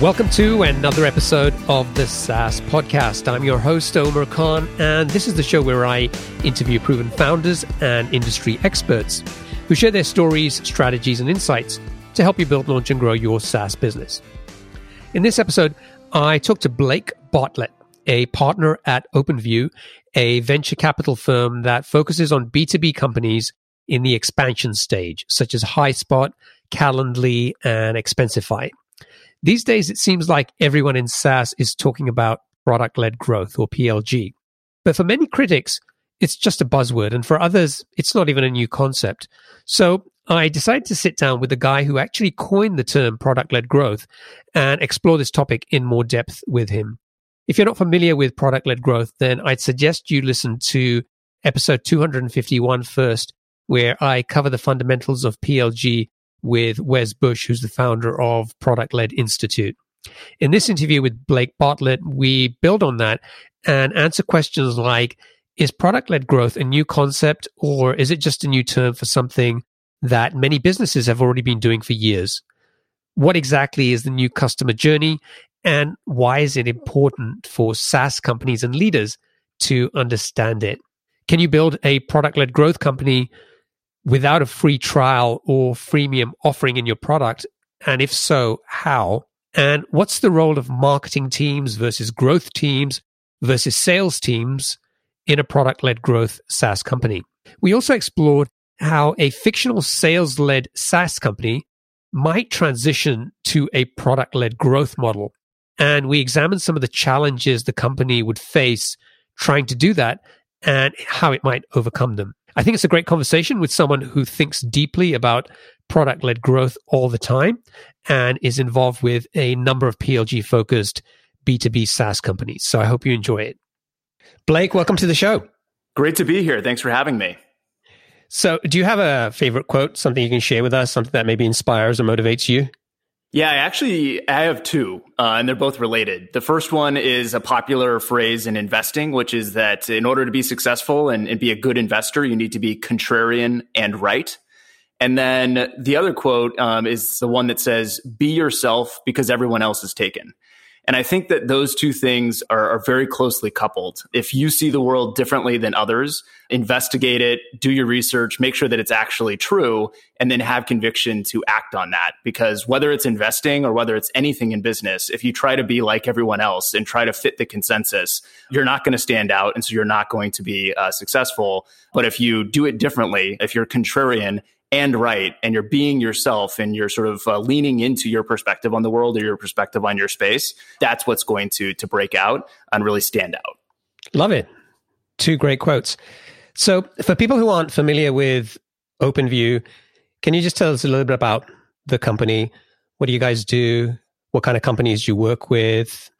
Welcome to another episode of the SaaS Podcast. I'm your host, Omer Khan, and this is the show where I interview proven founders and industry experts who share their stories, strategies, and insights to help you build, launch, and grow your SaaS business. In this episode, I talked to Blake Bartlett, a partner at OpenView, a venture capital firm that focuses on B2B companies in the expansion stage, such as HighSpot, Calendly, and Expensify. These days, it seems like everyone in SaaS is talking about product led growth or PLG. But for many critics, it's just a buzzword. And for others, it's not even a new concept. So I decided to sit down with the guy who actually coined the term product led growth and explore this topic in more depth with him. If you're not familiar with product led growth, then I'd suggest you listen to episode 251 first, where I cover the fundamentals of PLG with Wes Bush, who's the founder of Product Led Institute. In this interview with Blake Bartlett, we build on that and answer questions like Is product led growth a new concept, or is it just a new term for something that many businesses have already been doing for years? What exactly is the new customer journey, and why is it important for SaaS companies and leaders to understand it? Can you build a product led growth company without a free trial or freemium offering in your product? And if so, how? And what's the role of marketing teams versus growth teams versus sales teams in a product led growth SaaS company? We also explored how a fictional sales led SaaS company might transition to a product led growth model. And we examined some of the challenges the company would face trying to do that and how it might overcome them. I think it's a great conversation with someone who thinks deeply about product led growth all the time and is involved with a number of PLG focused B2B SaaS companies. So I hope you enjoy it. Blake, welcome to the show. Great to be here. Thanks for having me. So, do you have a favorite quote, something you can share with us, something that maybe inspires or motivates you? Yeah, I actually I have two, uh, and they're both related. The first one is a popular phrase in investing, which is that in order to be successful and, and be a good investor, you need to be contrarian and right. And then the other quote um, is the one that says, "Be yourself because everyone else is taken." And I think that those two things are, are, very closely coupled. If you see the world differently than others, investigate it, do your research, make sure that it's actually true, and then have conviction to act on that. Because whether it's investing or whether it's anything in business, if you try to be like everyone else and try to fit the consensus, you're not going to stand out. And so you're not going to be uh, successful. But if you do it differently, if you're contrarian and right and you're being yourself and you're sort of uh, leaning into your perspective on the world or your perspective on your space that's what's going to to break out and really stand out. Love it. Two great quotes. So for people who aren't familiar with openview can you just tell us a little bit about the company? What do you guys do? What kind of companies you work with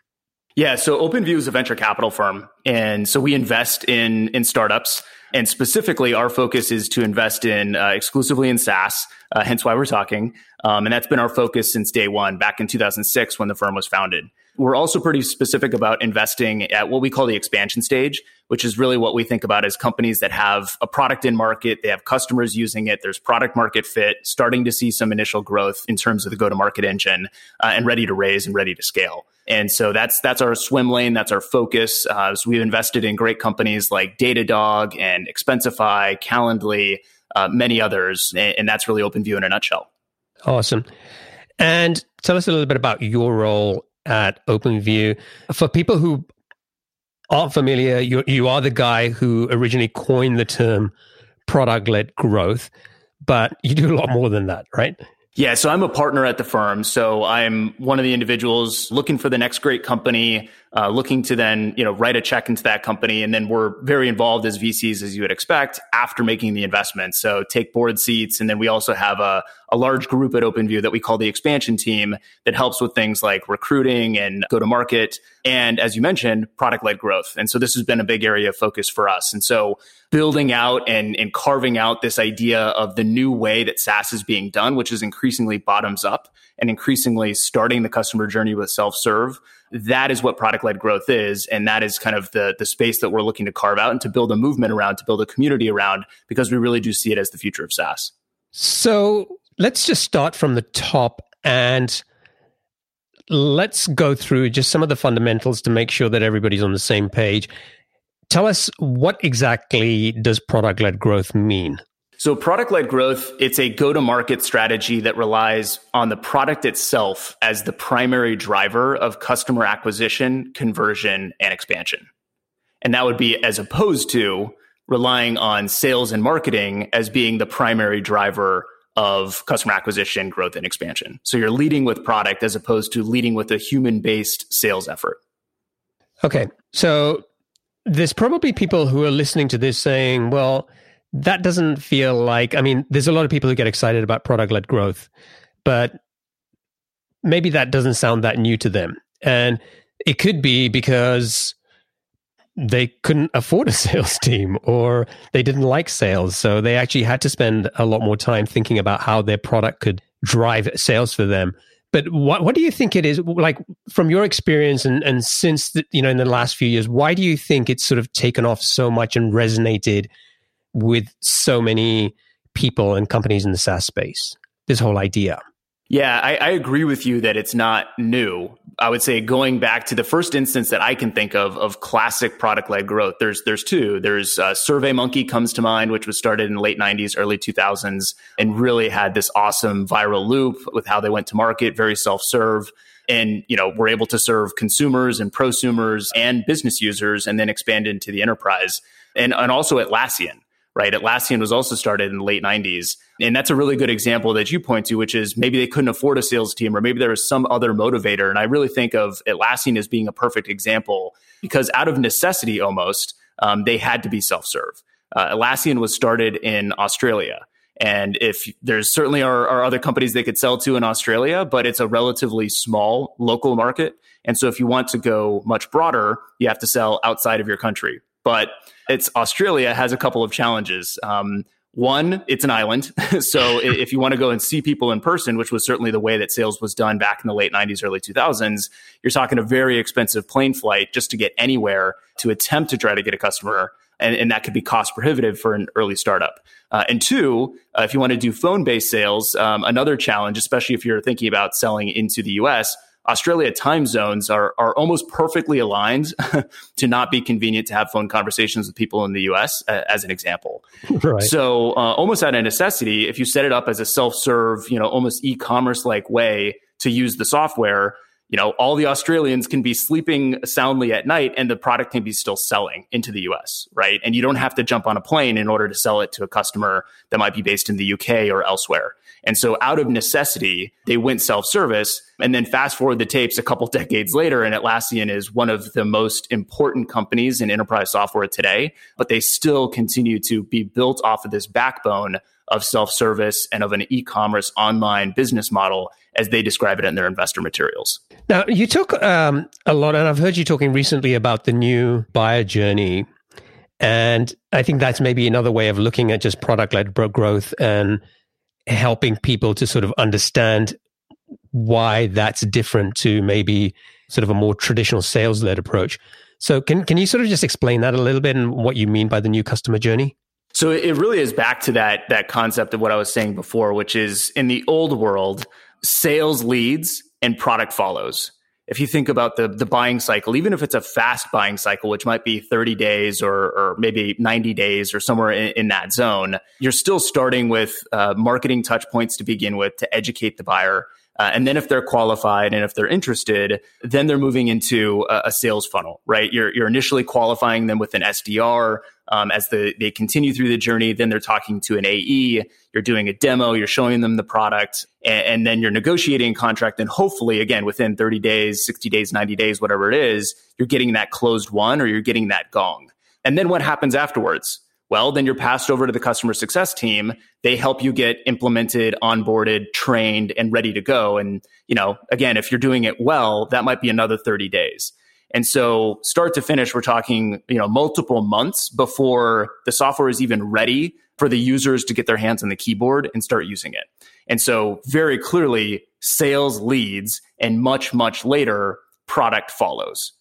yeah so openview is a venture capital firm and so we invest in in startups and specifically, our focus is to invest in uh, exclusively in SaaS, uh, hence why we're talking. Um, and that's been our focus since day one, back in 2006 when the firm was founded. We're also pretty specific about investing at what we call the expansion stage, which is really what we think about as companies that have a product in market, they have customers using it, there's product market fit, starting to see some initial growth in terms of the go to market engine, uh, and ready to raise and ready to scale. And so that's that's our swim lane. That's our focus. Uh, so we've invested in great companies like Datadog and Expensify, Calendly, uh, many others, and, and that's really OpenView in a nutshell. Awesome. And tell us a little bit about your role at OpenView. For people who aren't familiar, you you are the guy who originally coined the term product led growth, but you do a lot more than that, right? Yeah, so I'm a partner at the firm. So I'm one of the individuals looking for the next great company, uh, looking to then you know write a check into that company, and then we're very involved as VCs as you would expect after making the investment. So take board seats, and then we also have a, a large group at OpenView that we call the expansion team that helps with things like recruiting and go to market, and as you mentioned, product led growth. And so this has been a big area of focus for us. And so building out and, and carving out this idea of the new way that SaaS is being done, which is increasingly bottoms up and increasingly starting the customer journey with self serve. That is what product led growth is. And that is kind of the, the space that we're looking to carve out and to build a movement around, to build a community around, because we really do see it as the future of SaaS. So let's just start from the top and let's go through just some of the fundamentals to make sure that everybody's on the same page. Tell us what exactly does product led growth mean? So product led growth, it's a go to market strategy that relies on the product itself as the primary driver of customer acquisition, conversion, and expansion. And that would be as opposed to relying on sales and marketing as being the primary driver of customer acquisition, growth, and expansion. So you're leading with product as opposed to leading with a human based sales effort. Okay. So there's probably people who are listening to this saying, well, that doesn't feel like, I mean, there's a lot of people who get excited about product led growth, but maybe that doesn't sound that new to them. And it could be because they couldn't afford a sales team or they didn't like sales. So they actually had to spend a lot more time thinking about how their product could drive sales for them. But what what do you think it is like from your experience and and since the, you know in the last few years? Why do you think it's sort of taken off so much and resonated with so many people and companies in the SaaS space. This whole idea. Yeah, I, I, agree with you that it's not new. I would say going back to the first instance that I can think of of classic product led growth. There's there's two. There's uh, SurveyMonkey comes to mind, which was started in late '90s, early 2000s, and really had this awesome viral loop with how they went to market, very self serve and you know we're able to serve consumers and prosumers and business users and then expand into the enterprise and, and also Atlassian right? Atlassian was also started in the late 90s. And that's a really good example that you point to, which is maybe they couldn't afford a sales team or maybe there was some other motivator. And I really think of Atlassian as being a perfect example because out of necessity almost, um, they had to be self serve. Uh, Atlassian was started in Australia. And if there's certainly are, are, other companies they could sell to in Australia, but it's a relatively small local market. And so if you want to go much broader, you have to sell outside of your country. But it's Australia has a couple of challenges. Um, one, it's an island. so if you want to go and see people in person, which was certainly the way that sales was done back in the late 90s, early 2000s, you're talking a very expensive plane flight just to get anywhere to attempt to try to get a customer. And, and that could be cost prohibitive for an early startup. Uh, and two, uh, if you want to do phone based sales, um, another challenge, especially if you're thinking about selling into the US, Australia time zones are, are almost perfectly aligned to not be convenient to have phone conversations with people in the US, uh, as an example. Right. So, uh, almost out of necessity, if you set it up as a self serve, you know, almost e commerce like way to use the software, you know, all the Australians can be sleeping soundly at night and the product can be still selling into the US, right? And you don't have to jump on a plane in order to sell it to a customer that might be based in the UK or elsewhere. And so out of necessity, they went self-service. And then fast forward the tapes a couple decades later, and Atlassian is one of the most important companies in enterprise software today, but they still continue to be built off of this backbone of self-service and of an e-commerce online business model as they describe it in their investor materials. Now, you took um, a lot, and I've heard you talking recently about the new buyer journey. And I think that's maybe another way of looking at just product led growth and helping people to sort of understand why that's different to maybe sort of a more traditional sales led approach. So, can, can you sort of just explain that a little bit and what you mean by the new customer journey? So it really is back to that that concept of what I was saying before, which is in the old world, sales leads and product follows. If you think about the the buying cycle, even if it's a fast buying cycle, which might be 30 days or, or maybe 90 days or somewhere in, in that zone, you're still starting with uh, marketing touch points to begin with to educate the buyer. Uh, and then if they're qualified and if they're interested, then they're moving into a, a sales funnel, right? You're, you're initially qualifying them with an SDR. Um, as the, they continue through the journey, then they're talking to an AE. You're doing a demo. You're showing them the product, and, and then you're negotiating a contract. And hopefully, again, within 30 days, 60 days, 90 days, whatever it is, you're getting that closed won or you're getting that gong. And then what happens afterwards? Well, then you're passed over to the customer success team. They help you get implemented, onboarded, trained, and ready to go. And, you know, again, if you're doing it well, that might be another 30 days. And so start to finish, we're talking, you know, multiple months before the software is even ready for the users to get their hands on the keyboard and start using it. And so very clearly sales leads and much, much later product follows.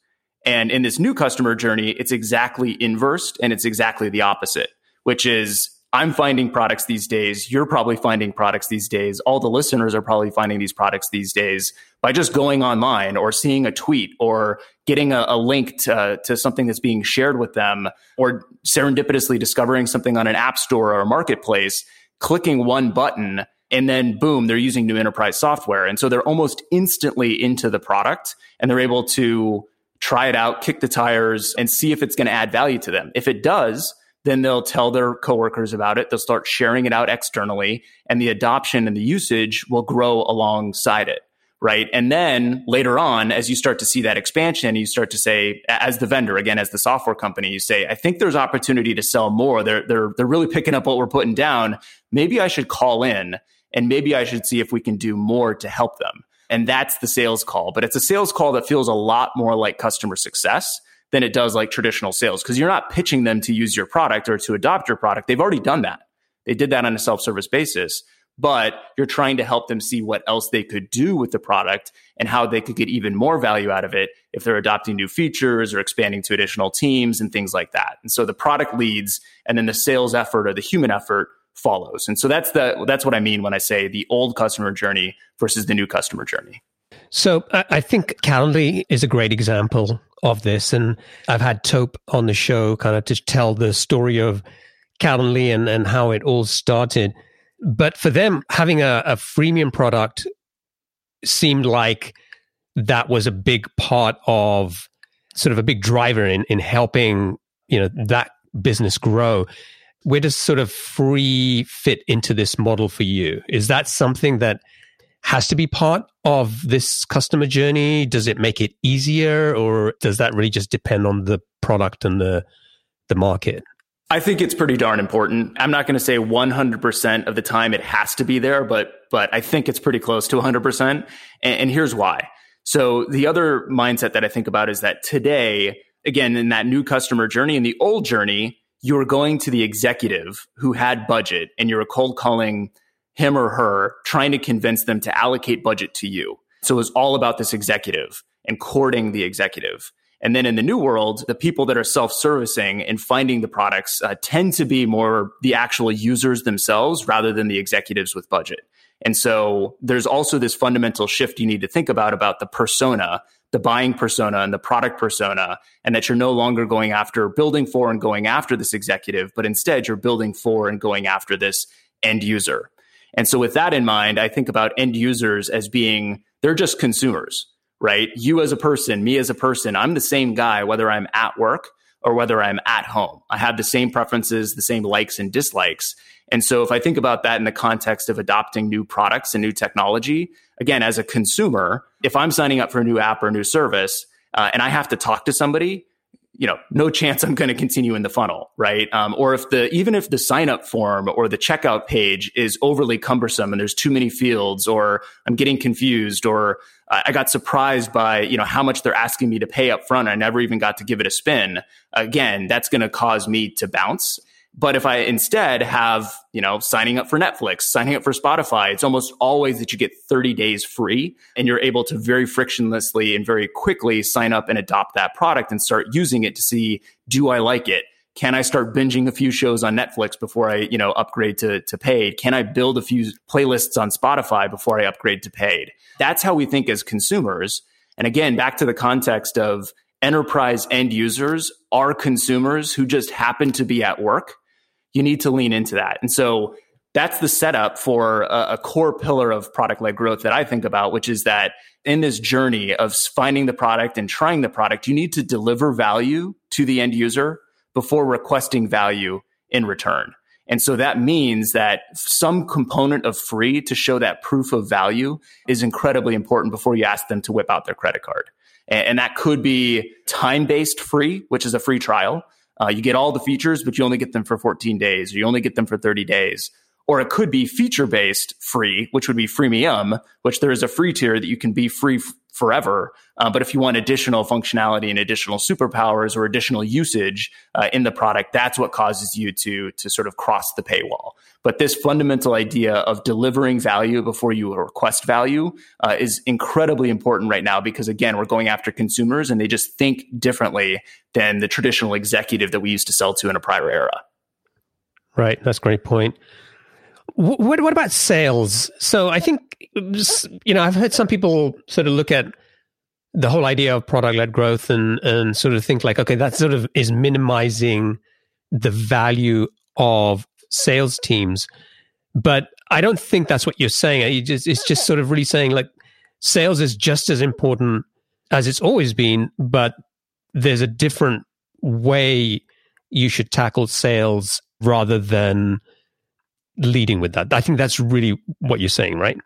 And in this new customer journey, it's exactly inversed and it's exactly the opposite, which is I'm finding products these days. You're probably finding products these days. All the listeners are probably finding these products these days by just going online or seeing a tweet or getting a, a link to, to something that's being shared with them or serendipitously discovering something on an app store or a marketplace, clicking one button and then boom, they're using new enterprise software. And so they're almost instantly into the product and they're able to try it out, kick the tires and see if it's going to add value to them. If it does, then they'll tell their coworkers about it. They'll start sharing it out externally and the adoption and the usage will grow alongside it. Right. And then later on, as you start to see that expansion, you start to say, as the vendor, again, as the software company, you say, I think there's opportunity to sell more. They're, they're, they're really picking up what we're putting down. Maybe I should call in and maybe I should see if we can do more to help them. And that's the sales call. But it's a sales call that feels a lot more like customer success than it does like traditional sales because you're not pitching them to use your product or to adopt your product. They've already done that. They did that on a self service basis, but you're trying to help them see what else they could do with the product and how they could get even more value out of it if they're adopting new features or expanding to additional teams and things like that. And so the product leads and then the sales effort or the human effort follows. And so that's the that's what I mean when I say the old customer journey versus the new customer journey. So I think Calendly is a great example of this. And I've had Tope on the show kind of to tell the story of Calendly and, and how it all started. But for them, having a, a freemium product seemed like that was a big part of sort of a big driver in, in helping, you know, that business grow. Where does sort of free fit into this model for you? Is that something that has to be part of this customer journey? Does it make it easier or does that really just depend on the product and the the market? I think it's pretty darn important. I'm not going to say 100% of the time it has to be there, but but I think it's pretty close to 100%. And, and here's why. So the other mindset that I think about is that today, again, in that new customer journey, in the old journey, you're going to the executive who had budget and you're cold calling him or her trying to convince them to allocate budget to you. So it was all about this executive and courting the executive. And then in the new world, the people that are self servicing and finding the products uh, tend to be more the actual users themselves rather than the executives with budget. And so there's also this fundamental shift you need to think about about the persona, the buying persona and the product persona, and that you're no longer going after building for and going after this executive, but instead you're building for and going after this end user. And so with that in mind, I think about end users as being, they're just consumers, right? You as a person, me as a person, I'm the same guy, whether I'm at work or whether I'm at home. I have the same preferences, the same likes and dislikes. And so if I think about that in the context of adopting new products and new technology, again, as a consumer, if I'm signing up for a new app or a new service, uh, and I have to talk to somebody, you know, no chance I'm going to continue in the funnel, right? Um, or if the even if the sign up form or the checkout page is overly cumbersome and there's too many fields, or I'm getting confused, or I got surprised by you know how much they're asking me to pay up front. I never even got to give it a spin. Again, that's going to cause me to bounce. But if I instead have, you know, signing up for Netflix, signing up for Spotify, it's almost always that you get 30 days free and you're able to very frictionlessly and very quickly sign up and adopt that product and start using it to see, do I like it? Can I start binging a few shows on Netflix before I, you know, upgrade to, to paid? Can I build a few playlists on Spotify before I upgrade to paid? That's how we think as consumers. And again, back to the context of enterprise end users are consumers who just happen to be at work you need to lean into that. And so that's the setup for a, a core pillar of product led growth that I think about, which is that in this journey of finding the product and trying the product, you need to deliver value to the end user before requesting value in return. And so that means that some component of free to show that proof of value is incredibly important before you ask them to whip out their credit card. And, that could be time based free, which is a free trial. Uh, you get all the features, but you only get them for 14 days, or you only get them for 30 days. Or it could be feature based free, which would be freemium, which there is a free tier that you can be free f- forever. Uh, but if you want additional functionality and additional superpowers or additional usage uh, in the product, that's what causes you to to sort of cross the paywall. But this fundamental idea of delivering value before you request value uh, is incredibly important right now because again, we're going after consumers and they just think differently than the traditional executive that we used to sell to in a prior era. Right. That's a great point. What, what about sales? So I think, you know, I've heard some people sort of look at the whole idea of product led growth and, and sort of think like, okay, that sort of is minimizing the value of sales teams. But I don't think that's what you're saying. Just, it's just sort of really saying like sales is just as important as it's always been, but there's a different way you should tackle sales rather than leading with that. I think that's really what you're saying, right?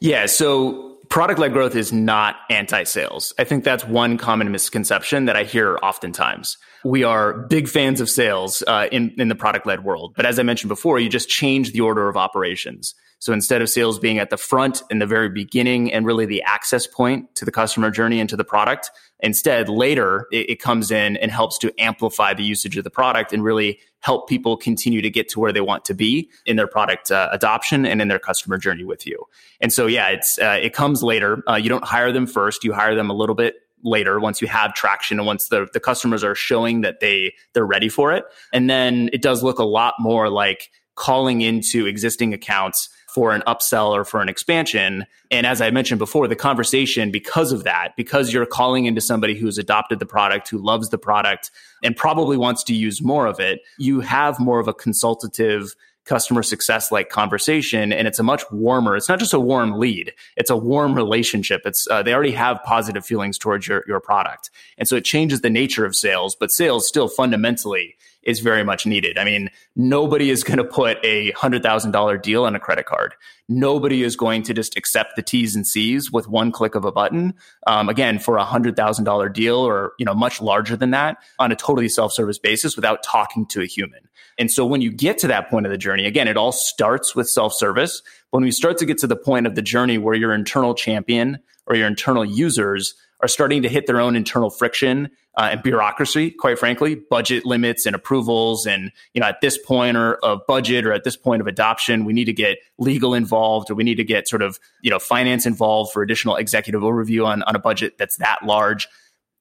Yeah. So product led growth is not anti sales. I think that's one common misconception that I hear oftentimes. We are big fans of sales uh, in, in the product led world. But as I mentioned before, you just change the order of operations. So instead of sales being at the front in the very beginning and really the access point to the customer journey and to the product, instead later it, it comes in and helps to amplify the usage of the product and really help people continue to get to where they want to be in their product uh, adoption and in their customer journey with you. And so, yeah, it's uh, it comes later. Uh, you don't hire them first; you hire them a little bit later once you have traction and once the, the customers are showing that they they're ready for it and then it does look a lot more like calling into existing accounts for an upsell or for an expansion. And as I mentioned before, the conversation, because of that, because you're calling into somebody who's adopted the product, who loves the product, and probably wants to use more of it, you have more of a consultative customer success like conversation and it's a much warmer it's not just a warm lead it's a warm relationship it's uh, they already have positive feelings towards your, your product and so it changes the nature of sales but sales still fundamentally is very much needed. I mean, nobody is going to put a $100,000 deal on a credit card. Nobody is going to just accept the T's and C's with one click of a button. Um, again, for a $100,000 deal or, you know, much larger than that on a totally self-service basis without talking to a human. And so when you get to that point of the journey, again, it all starts with self-service. When we start to get to the point of the journey where your internal champion or your internal users are starting to hit their own internal friction uh, and bureaucracy, quite frankly, budget limits and approvals. And, you know, at this point or of budget or at this point of adoption, we need to get legal involved or we need to get sort of, you know, finance involved for additional executive overview on, on a budget that's that large.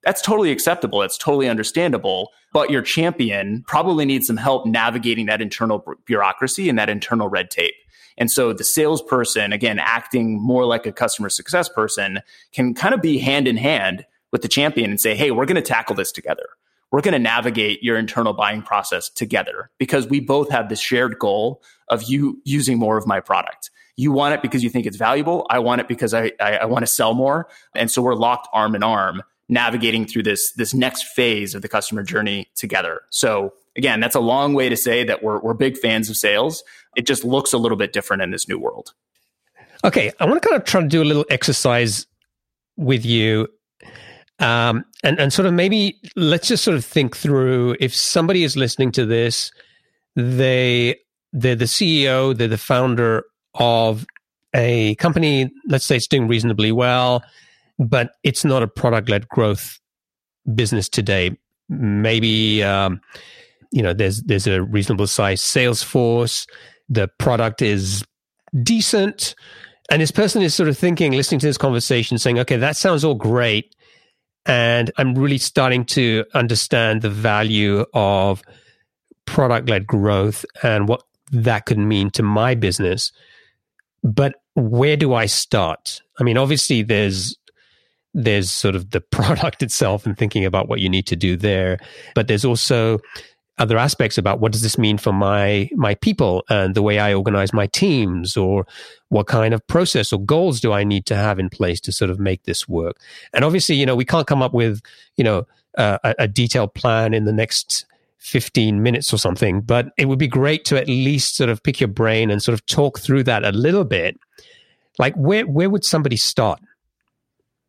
That's totally acceptable. That's totally understandable. But your champion probably needs some help navigating that internal bureaucracy and that internal red tape. And so the salesperson, again, acting more like a customer success person, can kind of be hand in hand with the champion and say, hey, we're going to tackle this together. We're going to navigate your internal buying process together because we both have this shared goal of you using more of my product. You want it because you think it's valuable. I want it because I, I, I want to sell more. And so we're locked arm in arm navigating through this, this next phase of the customer journey together. So again, that's a long way to say that we're, we're big fans of sales. It just looks a little bit different in this new world. Okay. I want to kind of try to do a little exercise with you um, and and sort of maybe let's just sort of think through if somebody is listening to this, they they're the CEO, they're the founder of a company. Let's say it's doing reasonably well, but it's not a product led growth business today. Maybe um, you know there's there's a reasonable size sales force. The product is decent, and this person is sort of thinking, listening to this conversation, saying, "Okay, that sounds all great." And I'm really starting to understand the value of product led growth and what that could mean to my business. But where do I start? I mean, obviously there's there's sort of the product itself and thinking about what you need to do there, but there's also other aspects about what does this mean for my my people and the way I organize my teams or what kind of process or goals do I need to have in place to sort of make this work? And obviously you know we can't come up with you know uh, a, a detailed plan in the next 15 minutes or something but it would be great to at least sort of pick your brain and sort of talk through that a little bit. Like where where would somebody start?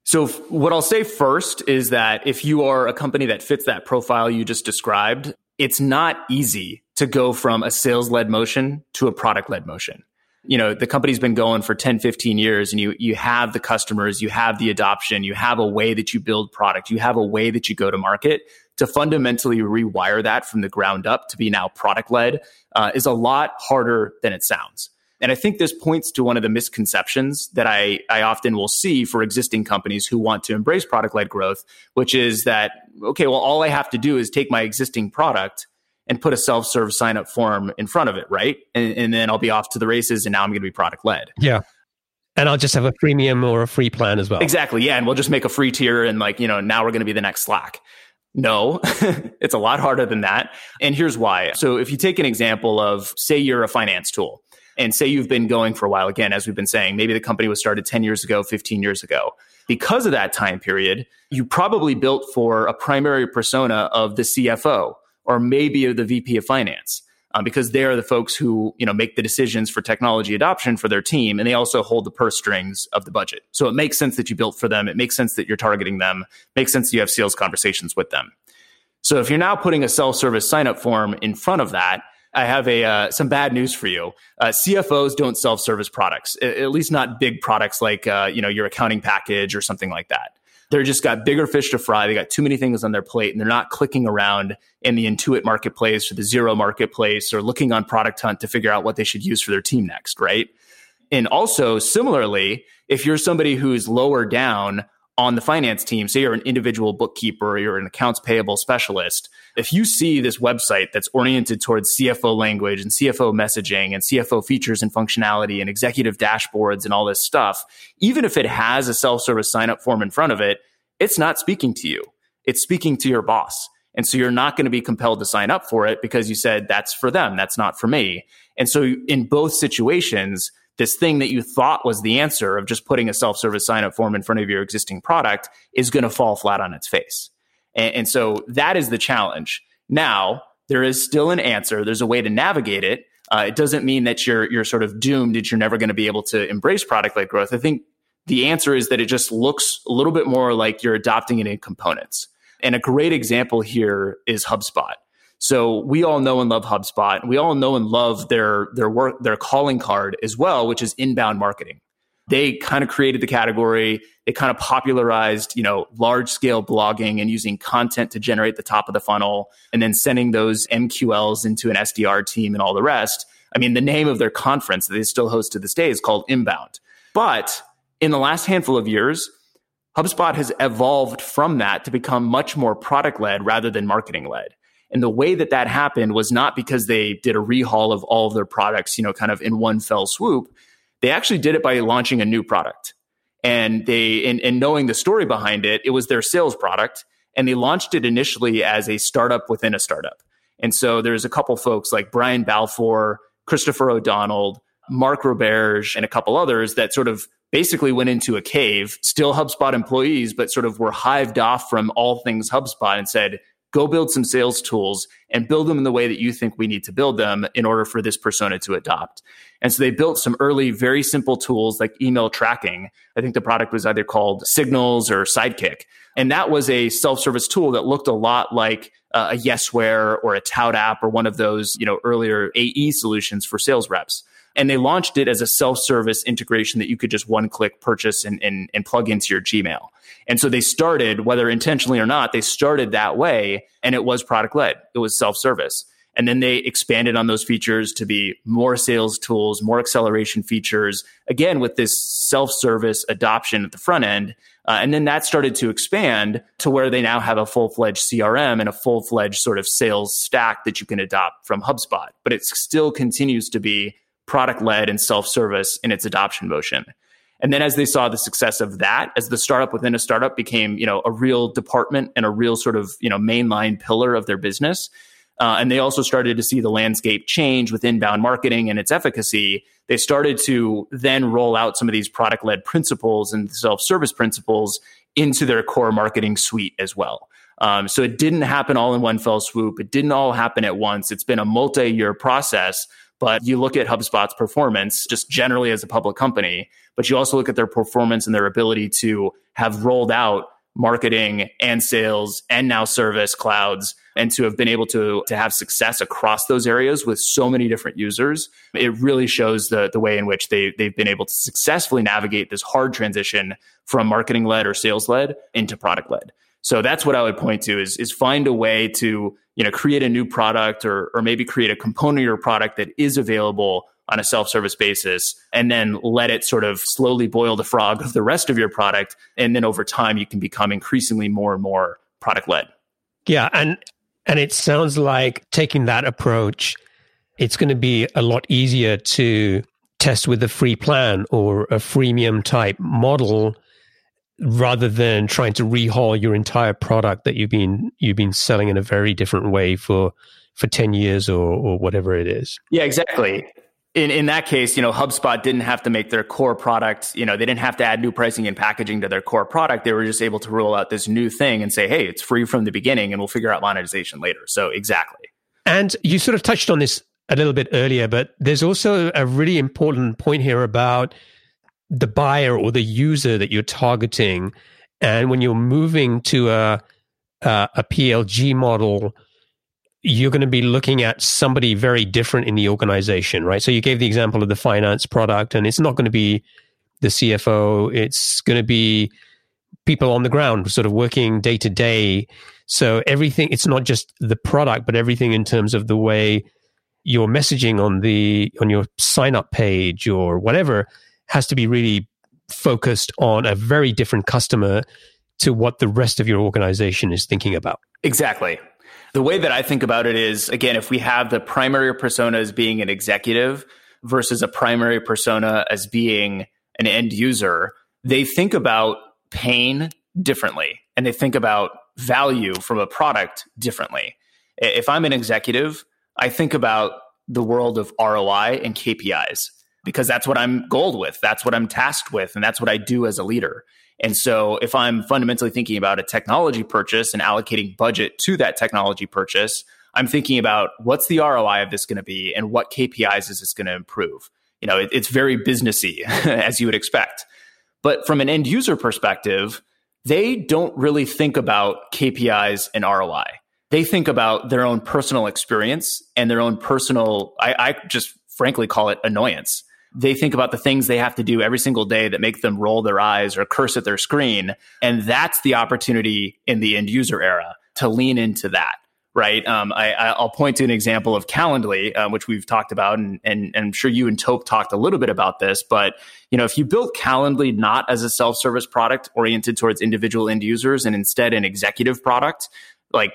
So what I'll say first is that if you are a company that fits that profile you just described, it's not easy to go from a sales led motion to a product led motion. You know, the company's been going for 10, 15 years and you, you have the customers, you have the adoption, you have a way that you build product, you have a way that you go to market to fundamentally rewire that from the ground up to be now product led uh, is a lot harder than it sounds. And I think this points to one of the misconceptions that I, I often will see for existing companies who want to embrace product led growth, which is that, okay, well, all I have to do is take my existing product and put a self-serve sign up form in front of it, right? And, and then I'll be off to the races and now I'm going to be product led. Yeah. And I'll just have a freemium or a free plan as well. Exactly. Yeah. And we'll just make a free tier and like, you know, now we're going to be the next Slack. No, it's a lot harder than that. And here's why. So if you take an example of, say, you're a finance tool and say you've been going for a while, again, as we've been saying, maybe the company was started 10 years ago, 15 years ago. Because of that time period, you probably built for a primary persona of the CFO or maybe of the VP of finance um, because they are the folks who you know make the decisions for technology adoption for their team, and they also hold the purse strings of the budget. So it makes sense that you built for them. It makes sense that you're targeting them. It makes sense that you have sales conversations with them. So if you're now putting a self-service sign-up form in front of that, I have a uh, some bad news for you. Uh, CFOs don't self-service products, at least not big products like uh, you know your accounting package or something like that they're just got bigger fish to fry. They got too many things on their plate and they're not clicking around in the Intuit marketplace or the Xero marketplace or looking on Product Hunt to figure out what they should use for their team next, right? And also, similarly, if you're somebody who's lower down on the finance team, say you're an individual bookkeeper you're an accounts payable specialist, if you see this website that's oriented towards CFO language and CFO messaging and CFO features and functionality and executive dashboards and all this stuff, even if it has a self service sign up form in front of it, it's not speaking to you. It's speaking to your boss. And so you're not going to be compelled to sign up for it because you said that's for them. That's not for me. And so in both situations, this thing that you thought was the answer of just putting a self-service sign up form in front of your existing product is going to fall flat on its face. And, and so that is the challenge. Now, there is still an answer. There's a way to navigate it. Uh, it doesn't mean that you're you're sort of doomed that you're never going to be able to embrace product led growth. I think the answer is that it just looks a little bit more like you're adopting it in components. And a great example here is HubSpot. So we all know and love HubSpot. We all know and love their their work their calling card as well, which is inbound marketing. They kind of created the category. They kind of popularized, you know, large scale blogging and using content to generate the top of the funnel and then sending those MQLs into an SDR team and all the rest. I mean, the name of their conference that they still host to this day is called Inbound. But in the last handful of years, HubSpot has evolved from that to become much more product led rather than marketing led. And the way that that happened was not because they did a rehaul of all of their products, you know, kind of in one fell swoop. They actually did it by launching a new product. And they, and, in knowing the story behind it, it was their sales product. And they launched it initially as a startup within a startup. And so there's a couple folks like Brian Balfour, Christopher O'Donnell, Mark Roberge, and a couple others that sort of basically went into a cave, still HubSpot employees, but sort of were hived off from all things HubSpot and said, go build some sales tools and build them in the way that you think we need to build them in order for this persona to adopt. And so they built some early, very simple tools like email tracking. I think the product was either called Signals or Sidekick. And that was a self-service tool that looked a lot like uh, a Yesware or a Tout app or one of those, you know, earlier AE solutions for sales reps. And they launched it as a self service integration that you could just one click purchase and, and, and plug into your Gmail. And so they started, whether intentionally or not, they started that way and it was product led. It was self service. And then they expanded on those features to be more sales tools, more acceleration features, again, with this self service adoption at the front end. Uh, and then that started to expand to where they now have a full fledged CRM and a full fledged sort of sales stack that you can adopt from HubSpot. But it still continues to be product led and self service in its adoption motion. And then as they saw the success of that, as the startup within a startup became, you know, a real department and a real sort of, you know, mainline pillar of their business, uh, and they also started to see the landscape change with inbound marketing and its efficacy. They started to then roll out some of these product led principles and self service principles into their core marketing suite as well. Um, so it didn't happen all in one fell swoop. It didn't all happen at once. It's been a multi year process but you look at HubSpot's performance just generally as a public company, but you also look at their performance and their ability to have rolled out marketing and sales and now service clouds and to have been able to to have success across those areas with so many different users. It really shows the the way in which they they've been able to successfully navigate this hard transition from marketing led or sales led into product led so that's what I would point to is, is find a way to, you know, create a new product or, or maybe create a component of your product that is available on a self-service basis and then let it sort of slowly boil the frog of the rest of your product. And then over time, you can become increasingly more and more product led. Yeah. And And it sounds like taking that approach, it's going to be a lot easier to test with a free plan or a freemium type model rather than trying to rehaul your entire product that you've been you've been selling in a very different way for for 10 years or or whatever it is. Yeah, exactly. In in that case, you know, HubSpot didn't have to make their core product, you know, they didn't have to add new pricing and packaging to their core product. They were just able to roll out this new thing and say, "Hey, it's free from the beginning and we'll figure out monetization later." So, exactly. And you sort of touched on this a little bit earlier, but there's also a really important point here about the buyer or the user that you're targeting. And when you're moving to a, a, PLG model, you're going to be looking at somebody very different in the organization, right? So you gave the example of the finance product, and it's not going to be the CFO. It's going to be people on the ground, sort of working day to day. So everything, it's not just the product, but everything in terms of the way your messaging on the on your sign up page or whatever has to be really focused on a very different customer to what the rest of your organization is thinking about. Exactly. The way that I think about it is again, if we have the primary persona as being an executive versus a primary persona as being an end user, they think about pain differently and they think about value from a product differently. If I'm an executive, I think about the world of ROI and KPIs because that's what I'm gold with. That's what I'm tasked with. And that's what I do as a leader. And so if I'm fundamentally thinking about a technology purchase and allocating budget to that technology purchase, I'm thinking about what's the ROI of this going to be and what KPIs is this going to improve? You know, it, it's very businessy as you would expect. But from an end user perspective, they don't really think about KPIs and ROI. They think about their own personal experience and their own personal, I, I just frankly call it annoyance they think about the things they have to do every single day that make them roll their eyes or curse at their screen. And that's the opportunity in the end user era to lean into that. Right. Um, I, will point to an example of Calendly, uh, which we've talked about, and, and, and I'm sure you and Tope talked a little bit about this. But you know, if you built Calendly not as a self-service product oriented towards individual end users, and instead an executive product, like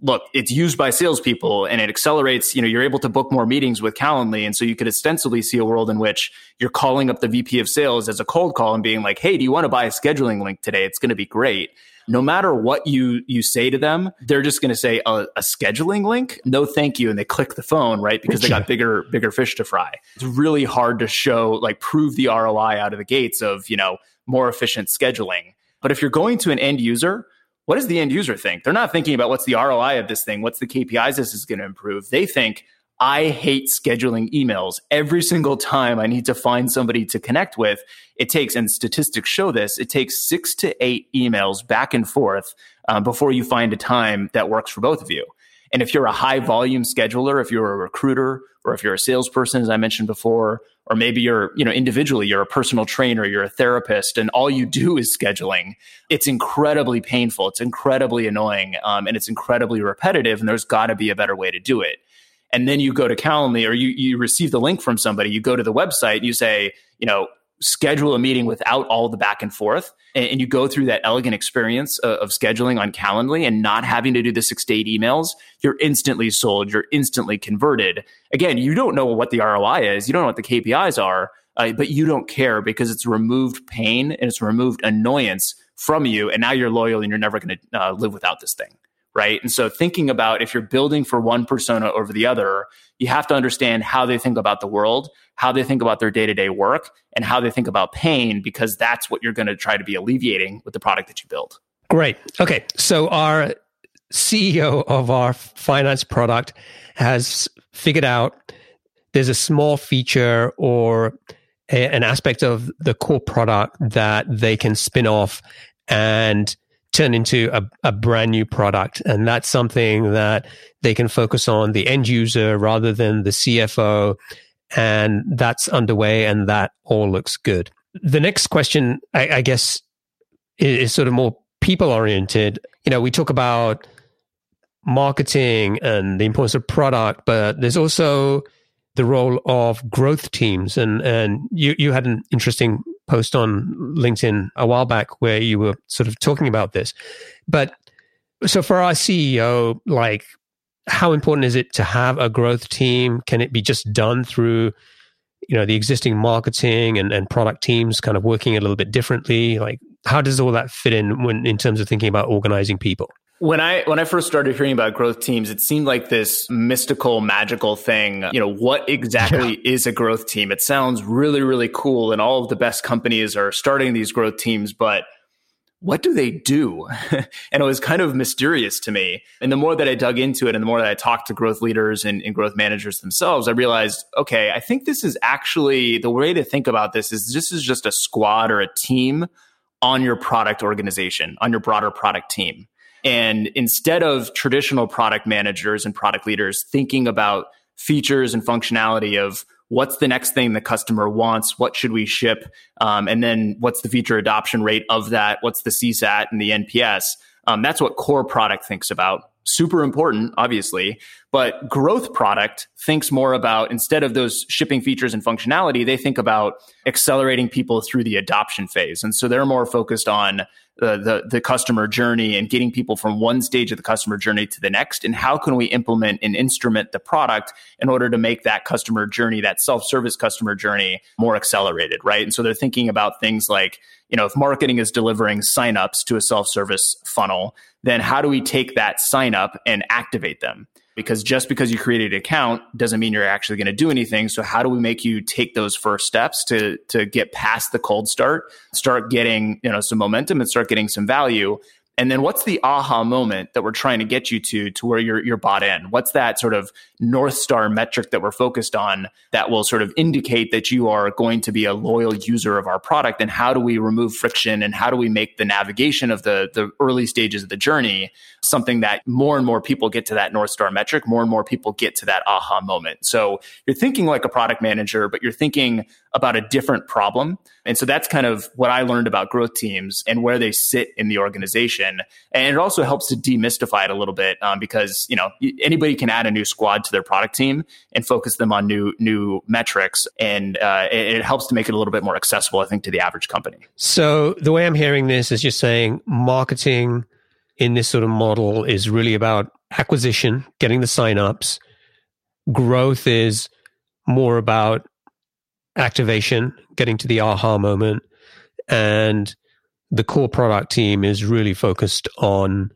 look, it's used by salespeople and it accelerates, you know, you're able to book more meetings with Calendly. And so you could ostensibly see a world in which you're calling up the VP of sales as a cold call and being like, Hey, do you want to buy a scheduling link today? It's going to be great. No matter what you, you say to them, they're just going to say a, a, scheduling link. No, thank you. And they click the phone, right? Because they got bigger, bigger fish to fry. It's really hard to show, like prove the ROI out of the gates of, you know, more efficient scheduling. But if you're going to an end user, what does the end user think? They're not thinking about what's the ROI of this thing, what's the KPIs this is going to improve. They think, I hate scheduling emails. Every single time I need to find somebody to connect with, it takes, and statistics show this, it takes six to eight emails back and forth um, before you find a time that works for both of you. And if you're a high volume scheduler, if you're a recruiter, or if you're a salesperson, as I mentioned before, or maybe you're, you know, individually, you're a personal trainer, you're a therapist, and all you do is scheduling, it's incredibly painful. It's incredibly annoying. Um, and it's incredibly repetitive. And there's got to be a better way to do it. And then you go to Calendly or you, you receive the link from somebody, you go to the website you say, you know, schedule a meeting without all the back and forth and, and you go through that elegant experience of, of, scheduling on calendly and not having to do the six to eight emails you're instantly sold you're instantly converted. Again you don't know what the roi is you don't know what the kpis are uh, but you don't care because it's removed pain and it's removed annoyance from you and now you're loyal and you're never going to uh, live without this thing right? And so thinking about if you're building for one persona over the other, you have to understand how they think about the world, how they think about their day-to-day work, and how they think about pain because that's what you're going to try to be alleviating with the product that you build. Great. Okay. So our CEO of our finance product has figured out there's a small feature or a, an aspect of the core product that they can spin off and turn into a, a brand new product. And that's something that they can focus on the end user rather than the CFO. And that's underway and that all looks good. The next question, I, I guess, is, sort of more people oriented. You know, we talk about marketing and the importance of product, but there's also the role of growth teams. And, and you, you had an interesting post on LinkedIn a while back where you were sort of talking about this. But so for our CEO, like how important is it to have a growth team? Can it be just done through, you know, the existing marketing and, and product teams kind of working a little bit differently? Like how does all that fit in when in terms of thinking about organizing people? When I when I first started hearing about growth teams, it seemed like this mystical, magical thing. You know, what exactly yeah. is a growth team? It sounds really, really cool, and all of the best companies are starting these growth teams, but what do they do? and it was kind of mysterious to me. And the more that I dug into it and the more that I talked to growth leaders and, and, growth managers themselves, I realized, okay, I think this is actually the way to think about this is this is just a squad or a team on your product organization, on your broader product team. And instead of traditional product managers and product leaders thinking about features and functionality of what's the next thing the customer wants what should we ship um, and then what's the feature adoption rate of that what's the csat and the nps um, that's what core product thinks about super important obviously but growth product thinks more about instead of those shipping features and functionality they think about accelerating people through the adoption phase. And so they're more focused on the, the, the customer journey and getting people from one stage of the customer journey to the next and how can we implement and instrument the product in order to make that customer journey that self-service customer journey more accelerated right? And so they're thinking about things like you know if marketing is delivering signups to a self-service funnel then how do we take that sign up and activate them because just because you created an account doesn't mean you're actually going to do anything. So how do we make you take those first steps to to get past the cold start, start getting, you know, some momentum and start getting some value and then what's the aha moment that we're trying to get you to to where you're you're bought in? What's that sort of north star metric that we're focused on that will sort of indicate that you are going to be a loyal user of our product and how do we remove friction and how do we make the navigation of the the early stages of the journey something that more and more people get to that north star metric, more and more people get to that aha moment. So you're thinking like a product manager, but you're thinking about a different problem. And so that's kind of what I learned about growth teams and where they sit in the organization. And it also helps to demystify it a little bit um, because you know anybody can add a new squad to their product team and focus them on new new metrics, and uh, it, it helps to make it a little bit more accessible, I think, to the average company. So the way I'm hearing this is just saying marketing in this sort of model is really about acquisition, getting the signups. Growth is more about activation, getting to the aha moment. And the core product team is really focused on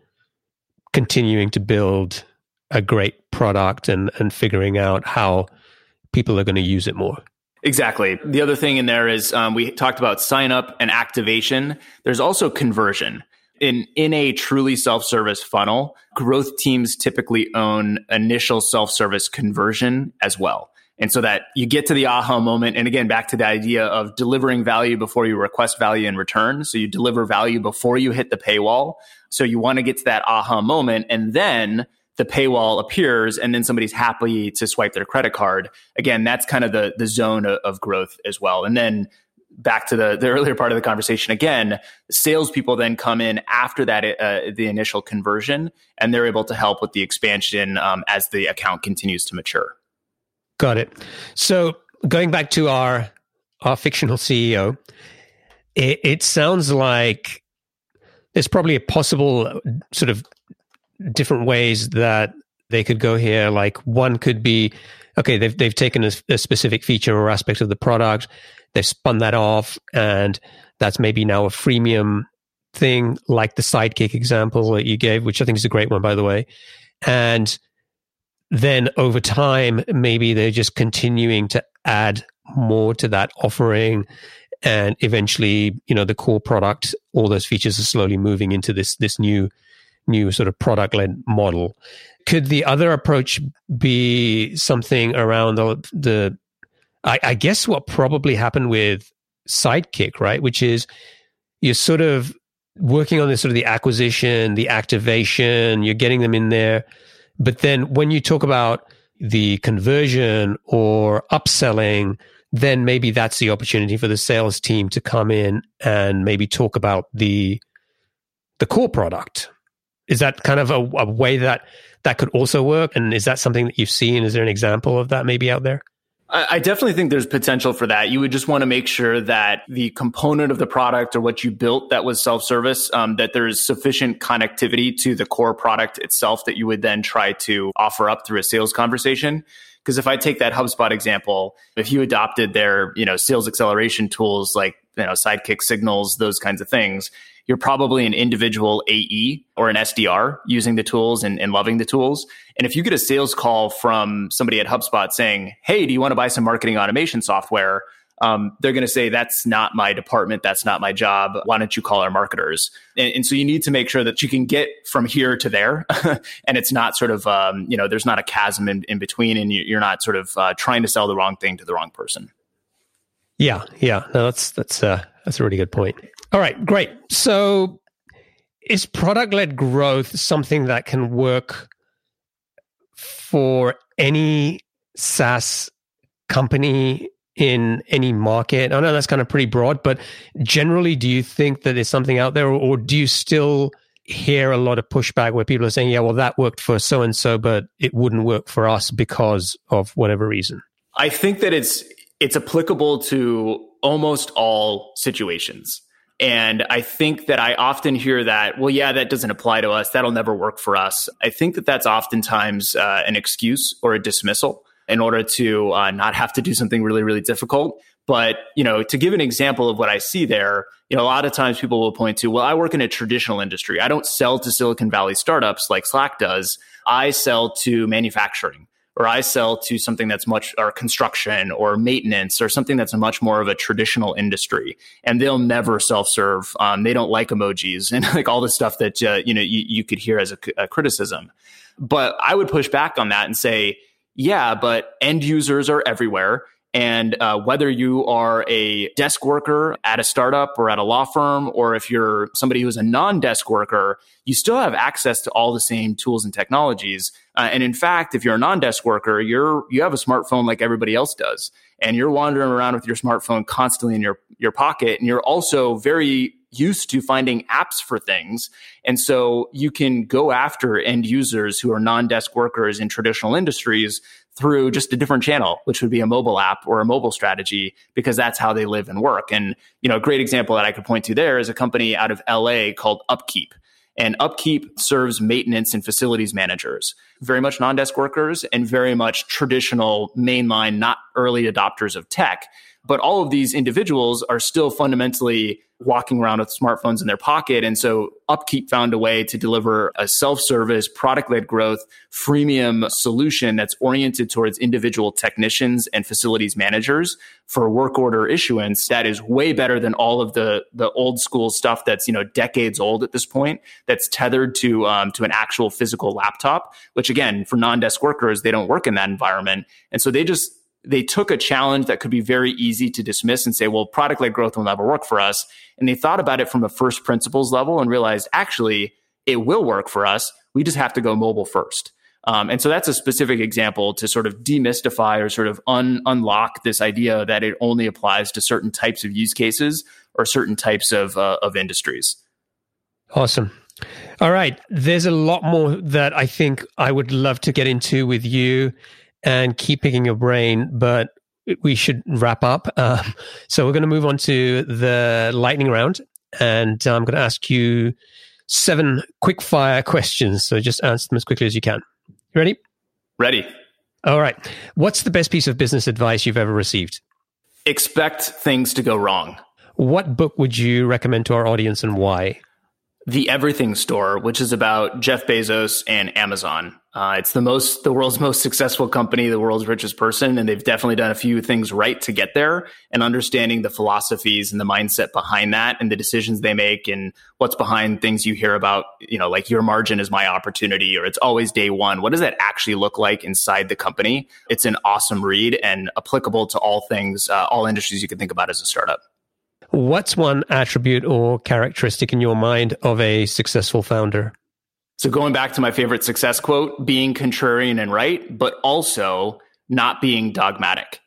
continuing to build a great product and, and figuring out how people are going to use it more. Exactly. The other thing in there is um, we talked about sign up and activation. There's also conversion in in a truly self-service funnel, growth teams typically own initial self-service conversion as well. And so that you get to the aha moment. And again, back to the idea of delivering value before you request value in return. So you deliver value before you hit the paywall. So you want to get to that aha moment and then the paywall appears and then somebody's happy to swipe their credit card. Again, that's kind of the, the zone of, growth as well. And then back to the, the earlier part of the conversation again, salespeople then come in after that, uh, the initial conversion, and they're able to help with the expansion um, as the account continues to mature. Got it. So going back to our our fictional CEO, it, it sounds like there's probably a possible sort of different ways that they could go here. Like one could be, okay, they've they've taken a, a specific feature or aspect of the product They've spun that off, and that's maybe now a freemium thing, like the Sidekick example that you gave, which I think is a great one, by the way. And then over time, maybe they're just continuing to add more to that offering. And eventually, you know, the core product, all those features are slowly moving into this this new new sort of product led model. Could the other approach be something around the, the I, I guess what probably happened with Sidekick, right? Which is you're sort of working on this sort of the acquisition, the activation, you're getting them in there. But then when you talk about the conversion or upselling, then maybe that's the opportunity for the sales team to come in and maybe talk about the the core product. Is that kind of a, a way that that could also work? And is that something that you've seen? Is there an example of that maybe out there? I definitely think there's potential for that. You would just want to make sure that the component of the product or what you built that was self service, um, that there's sufficient connectivity to the core product itself that you would then try to offer up through a sales conversation. Because if I take that HubSpot example, if you adopted their, you know, sales acceleration tools like, you know, Sidekick signals, those kinds of things, you're probably an individual AE or an SDR using the tools and, and, loving the tools. And if you get a sales call from somebody at HubSpot saying, Hey, do you want to buy some marketing automation software? Um, they're going to say, That's not my department. That's not my job. Why don't you call our marketers? And, and so you need to make sure that you can get from here to there. and it's not sort of, um, you know, there's not a chasm in, in between and you're not sort of uh, trying to sell the wrong thing to the wrong person. Yeah, yeah, no, that's that's uh, that's a really good point. All right, great. So, is product led growth something that can work for any SaaS company in any market? I know that's kind of pretty broad, but generally, do you think that there's something out there, or do you still hear a lot of pushback where people are saying, yeah, well, that worked for so and so, but it wouldn't work for us because of whatever reason? I think that it's it's applicable to almost all situations. And I think that I often hear that, well, yeah, that doesn't apply to us. That'll never work for us. I think that that's oftentimes uh, an excuse or a dismissal in order to uh, not have to do something really, really difficult. But, you know, to give an example of what I see there, you know, a lot of times people will point to, well, I work in a traditional industry. I don't sell to Silicon Valley startups like Slack does. I sell to manufacturing or I sell to something that's much or construction or maintenance or something that's much more of a traditional industry, and they'll never self serve. Um, they don't like emojis and like all the stuff that uh, you know you, you, could hear as a, a criticism. But I would push back on that and say, yeah, but end users are everywhere. And uh, whether you are a desk worker at a startup or at a law firm, or if you're somebody who's a non desk worker, you still have access to all the same tools and technologies. Uh, and in fact, if you're a non desk worker, you're, you have a smartphone like everybody else does. And you're wandering around with your smartphone constantly in your, your pocket. And you're also very used to finding apps for things. And so you can go after end users who are non desk workers in traditional industries through just a different channel, which would be a mobile app or a mobile strategy, because that's how they live and work. And, you know, a great example that I could point to there is a company out of LA called Upkeep. And Upkeep serves maintenance and facilities managers, very much non desk workers and very much traditional mainline, not early adopters of tech. But all of these individuals are still fundamentally walking around with smartphones in their pocket. And so Upkeep found a way to deliver a self-service, product-led growth, freemium solution that's oriented towards individual technicians and facilities managers for work order issuance that is way better than all of the the old school stuff that's you know decades old at this point that's tethered to um, to an actual physical laptop which again for non-desk workers they don't work in that environment and so they just they took a challenge that could be very easy to dismiss and say, well, product led growth will never work for us. And they thought about it from a first principles level and realized actually it will work for us. We just have to go mobile first. Um, and so that's a specific example to sort of demystify or sort of un- unlock this idea that it only applies to certain types of use cases or certain types of, uh, of industries. Awesome. All right. There's a lot more that I think I would love to get into with you and keep picking your brain, but we should wrap up. Um, so we're going to move on to the lightning round, and I'm going to ask you seven quick fire questions. So just answer them as quickly as you can. You ready? Ready. All right. What's the best piece of business advice you've ever received? Expect things to go wrong. What book would you recommend to our audience and why? The Everything Store, which is about Jeff Bezos and Amazon. Uh, it's the most, the world's most successful company, the world's richest person, and they've definitely done a few things right to get there. And understanding the philosophies and the mindset behind that, and the decisions they make, and what's behind things you hear about, you know, like your margin is my opportunity, or it's always day one. What does that actually look like inside the company? It's an awesome read and applicable to all things, uh, all industries you can think about as a startup. What's one attribute or characteristic in your mind of a successful founder? So going back to my favorite success quote, being contrarian and right, but also not being dogmatic.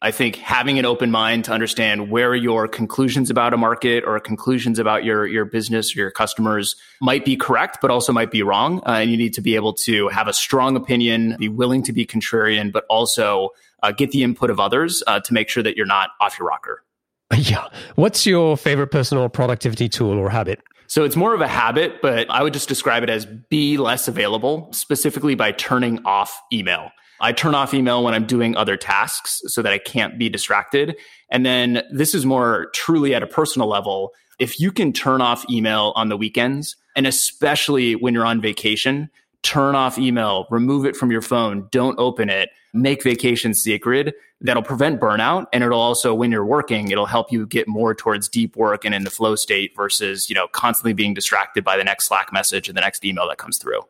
I think having an open mind to understand where your conclusions about a market or conclusions about your, your business or your customers might be correct, but also might be wrong. Uh, and you need to be able to have a strong opinion, be willing to be contrarian, but also uh, get the input of others uh, to make sure that you're not off your rocker. Yeah. What's your favorite personal productivity tool or habit? So it's more of a habit, but I would just describe it as be less available, specifically by turning off email. I turn off email when I'm doing other tasks so that I can't be distracted. And then this is more truly at a personal level. If you can turn off email on the weekends, and especially when you're on vacation, turn off email, remove it from your phone, don't open it, make vacation sacred. That'll prevent burnout. And it'll also, when you're working, it'll help you get more towards deep work and in the flow state versus, you know, constantly being distracted by the next Slack message and the next email that comes through.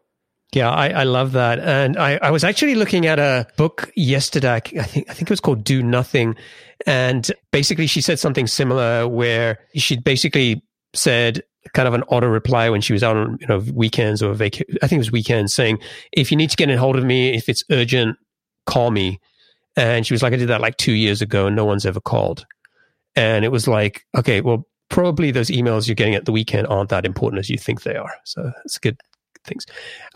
Yeah, I, I love that. And I, I was actually looking at a book yesterday. I think I think it was called Do Nothing. And basically she said something similar where she basically said kind of an auto reply when she was out on you know weekends or vac- I think it was weekends saying, if you need to get in hold of me, if it's urgent, call me. And she was like, I did that like two years ago and no one's ever called. And it was like, okay, well, probably those emails you're getting at the weekend aren't that important as you think they are. So it's good things.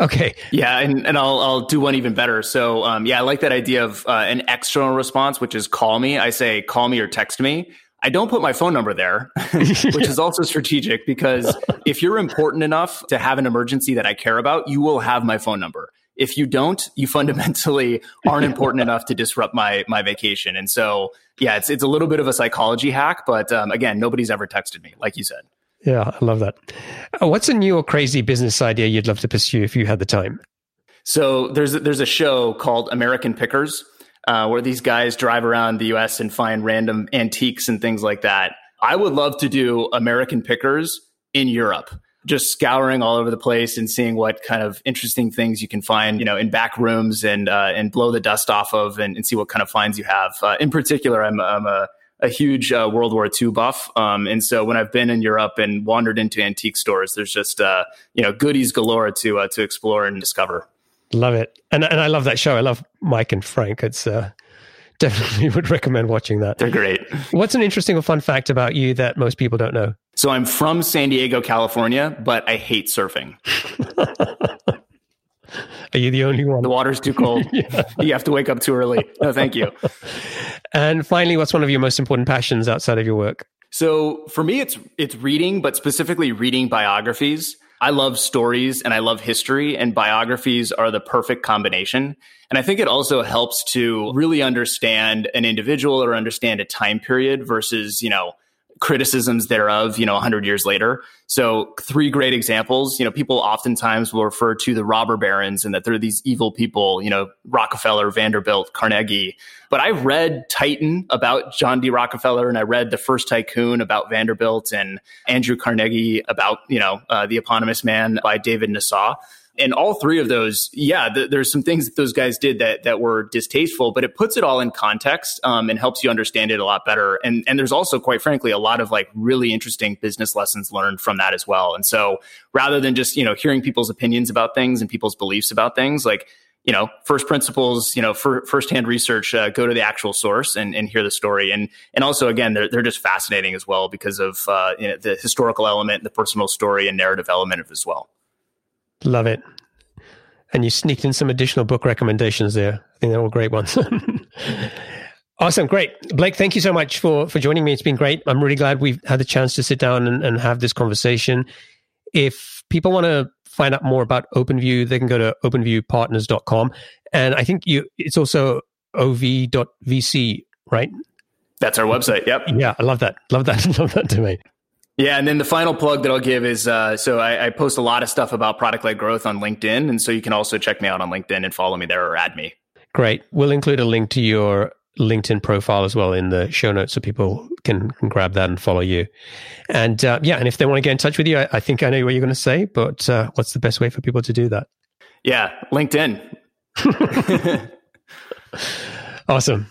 Okay. Yeah, and, and I'll I'll do one even better. So um, yeah, I like that idea of uh, an external response, which is call me. I say call me or text me. I don't put my phone number there, which is also strategic because if you're important enough to have an emergency that I care about, you will have my phone number. If you don't, you fundamentally aren't important enough to disrupt my my vacation. And so, yeah, it's it's a little bit of a psychology hack, but um, again, nobody's ever texted me, like you said. Yeah, I love that. Uh, what's a new or crazy business idea you'd love to pursue if you had the time? So there's a, there's a show called American Pickers uh, where these guys drive around the U.S. and find random antiques and things like that. I would love to do American Pickers in Europe, just scouring all over the place and seeing what kind of interesting things you can find, you know, in back rooms and uh, and blow the dust off of and, and, see what kind of finds you have. Uh, in particular, I'm, I'm a a huge uh, World War II buff, um, and so when I've been in Europe and wandered into antique stores, there's just uh, you know goodies galore to uh, to explore and discover. Love it, and and I love that show. I love Mike and Frank. It's uh, definitely would recommend watching that. They're great. What's an interesting or fun fact about you that most people don't know? So I'm from San Diego, California, but I hate surfing. Are you the only one? The water's too cold. yeah. You have to wake up too early. No, thank you. And finally, what's one of your most important passions outside of your work? So for me, it's it's reading, but specifically reading biographies. I love stories and I love history, and biographies are the perfect combination. And I think it also helps to really understand an individual or understand a time period versus, you know, criticisms thereof, you know, 100 years later. So, three great examples. You know, people oftentimes will refer to the robber barons and that they're these evil people, you know, Rockefeller, Vanderbilt, Carnegie. But I read Titan about John D. Rockefeller and I read The First Tycoon about Vanderbilt and Andrew Carnegie about, you know, uh, The Eponymous Man by David Nasaw and all three of those, yeah, th- there's some things that those guys did that that were distasteful, but it puts it all in context um, and helps you understand it a lot better. And and there's also, quite frankly, a lot of like really interesting business lessons learned from that as well. And so, rather than just you know hearing people's opinions about things and people's beliefs about things, like you know, first principles, you know, for firsthand research, uh, go to the actual source and, and hear the story. And, and also, again, they're, they're just fascinating as well because of, uh, you know, the historical element, the personal story and narrative element of as well. Love it. And you sneaked in some additional book recommendations there. I think they're all great ones. awesome. Great. Blake, thank you so much for, for joining me. It's been great. I'm really glad we've had the chance to sit down and, and have this conversation. If people want to find out more about OpenView, they can go to openviewpartners.com. And I think you it's also ov.vc, right? That's our website. Yep. Yeah, I love that. Love that. love that domain. Yeah, and then the final plug that I'll give is uh, so I, I, post a lot of stuff about product led growth on LinkedIn, and so you can also check me out on LinkedIn and follow me there or add me. Great. We'll include a link to your LinkedIn profile as well in the show notes, so people can, can grab that and follow you. And uh, yeah, and if they want to get in touch with you, I, I think I know what you're going to say, but uh, what's the best way for people to do that? Yeah, LinkedIn. awesome.